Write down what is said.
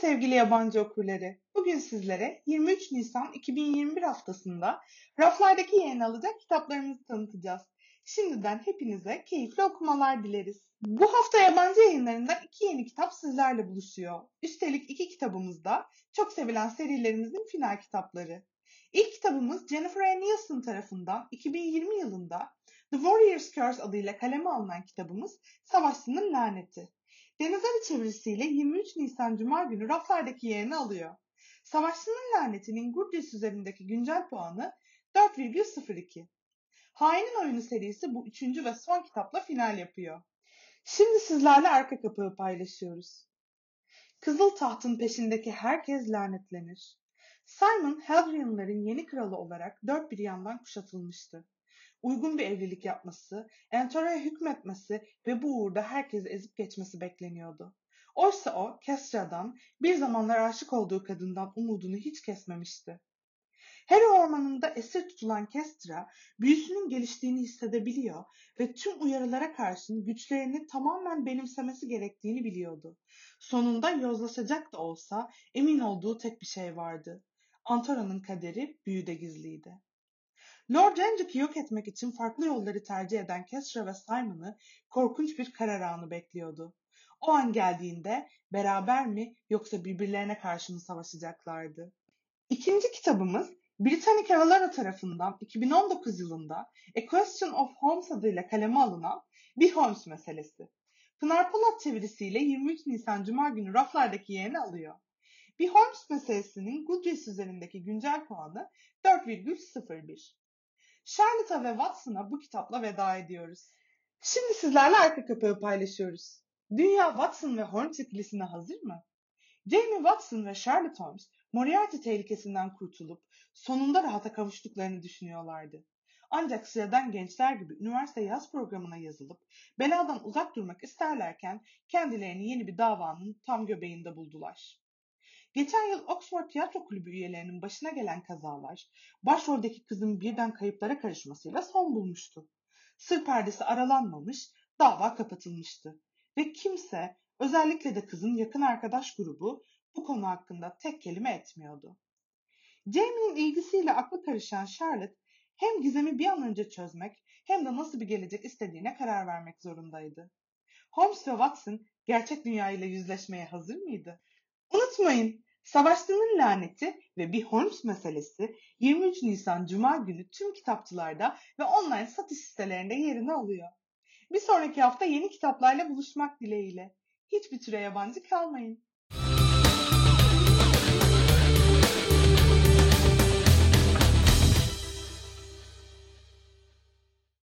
sevgili yabancı okurları. Bugün sizlere 23 Nisan 2021 haftasında raflardaki yayın alacak kitaplarımızı tanıtacağız. Şimdiden hepinize keyifli okumalar dileriz. Bu hafta yabancı yayınlarından iki yeni kitap sizlerle buluşuyor. Üstelik iki kitabımız da çok sevilen serilerimizin final kitapları. İlk kitabımız Jennifer Aniston tarafından 2020 yılında The Warrior's Curse adıyla kaleme alınan kitabımız Savaşçının Laneti. Deniz Ali çevirisiyle 23 Nisan Cuma günü raflardaki yerini alıyor. Savaşçının Laneti'nin Goodreads üzerindeki güncel puanı 4,02. Hainin Oyunu serisi bu üçüncü ve son kitapla final yapıyor. Şimdi sizlerle arka kapağı paylaşıyoruz. Kızıl tahtın peşindeki herkes lanetlenir. Simon Helrian'ların yeni kralı olarak dört bir yandan kuşatılmıştı uygun bir evlilik yapması, Entora'ya hükmetmesi ve bu uğurda herkesi ezip geçmesi bekleniyordu. Oysa o, Kestra'dan, bir zamanlar aşık olduğu kadından umudunu hiç kesmemişti. Her ormanında esir tutulan Kestra, büyüsünün geliştiğini hissedebiliyor ve tüm uyarılara karşın güçlerini tamamen benimsemesi gerektiğini biliyordu. Sonunda yozlaşacak da olsa emin olduğu tek bir şey vardı. Antora'nın kaderi büyüde gizliydi. Lord Ranjik'i yok etmek için farklı yolları tercih eden Kesra ve Simon'ı korkunç bir karar anı bekliyordu. O an geldiğinde beraber mi yoksa birbirlerine karşı mı savaşacaklardı? İkinci kitabımız Britannic Avalara tarafından 2019 yılında A Question of Holmes adıyla kaleme alınan bir Holmes meselesi. Pınar Polat çevirisiyle 23 Nisan Cuma günü raflardaki yerini alıyor. Bir Holmes meselesinin Goodreads üzerindeki güncel puanı 4,01. Charlotte ve Watson'a bu kitapla veda ediyoruz. Şimdi sizlerle arka kapağı paylaşıyoruz. Dünya Watson ve Holmes ikilisine hazır mı? Jamie Watson ve Charlotte Holmes Moriarty tehlikesinden kurtulup sonunda rahata kavuştuklarını düşünüyorlardı. Ancak sıradan gençler gibi üniversite yaz programına yazılıp beladan uzak durmak isterlerken kendilerini yeni bir davanın tam göbeğinde buldular. Geçen yıl Oxford Tiyatro Kulübü üyelerinin başına gelen kazalar, başroldeki kızın birden kayıplara karışmasıyla son bulmuştu. Sır perdesi aralanmamış, dava kapatılmıştı. Ve kimse, özellikle de kızın yakın arkadaş grubu bu konu hakkında tek kelime etmiyordu. Jamie'nin ilgisiyle aklı karışan Charlotte hem gizemi bir an önce çözmek hem de nasıl bir gelecek istediğine karar vermek zorundaydı. Holmes ve Watson gerçek dünyayla yüzleşmeye hazır mıydı? Unutmayın, Savaşçının Laneti ve bir Holmes meselesi 23 Nisan Cuma günü tüm kitapçılarda ve online satış sitelerinde yerini alıyor. Bir sonraki hafta yeni kitaplarla buluşmak dileğiyle. Hiçbir türe yabancı kalmayın.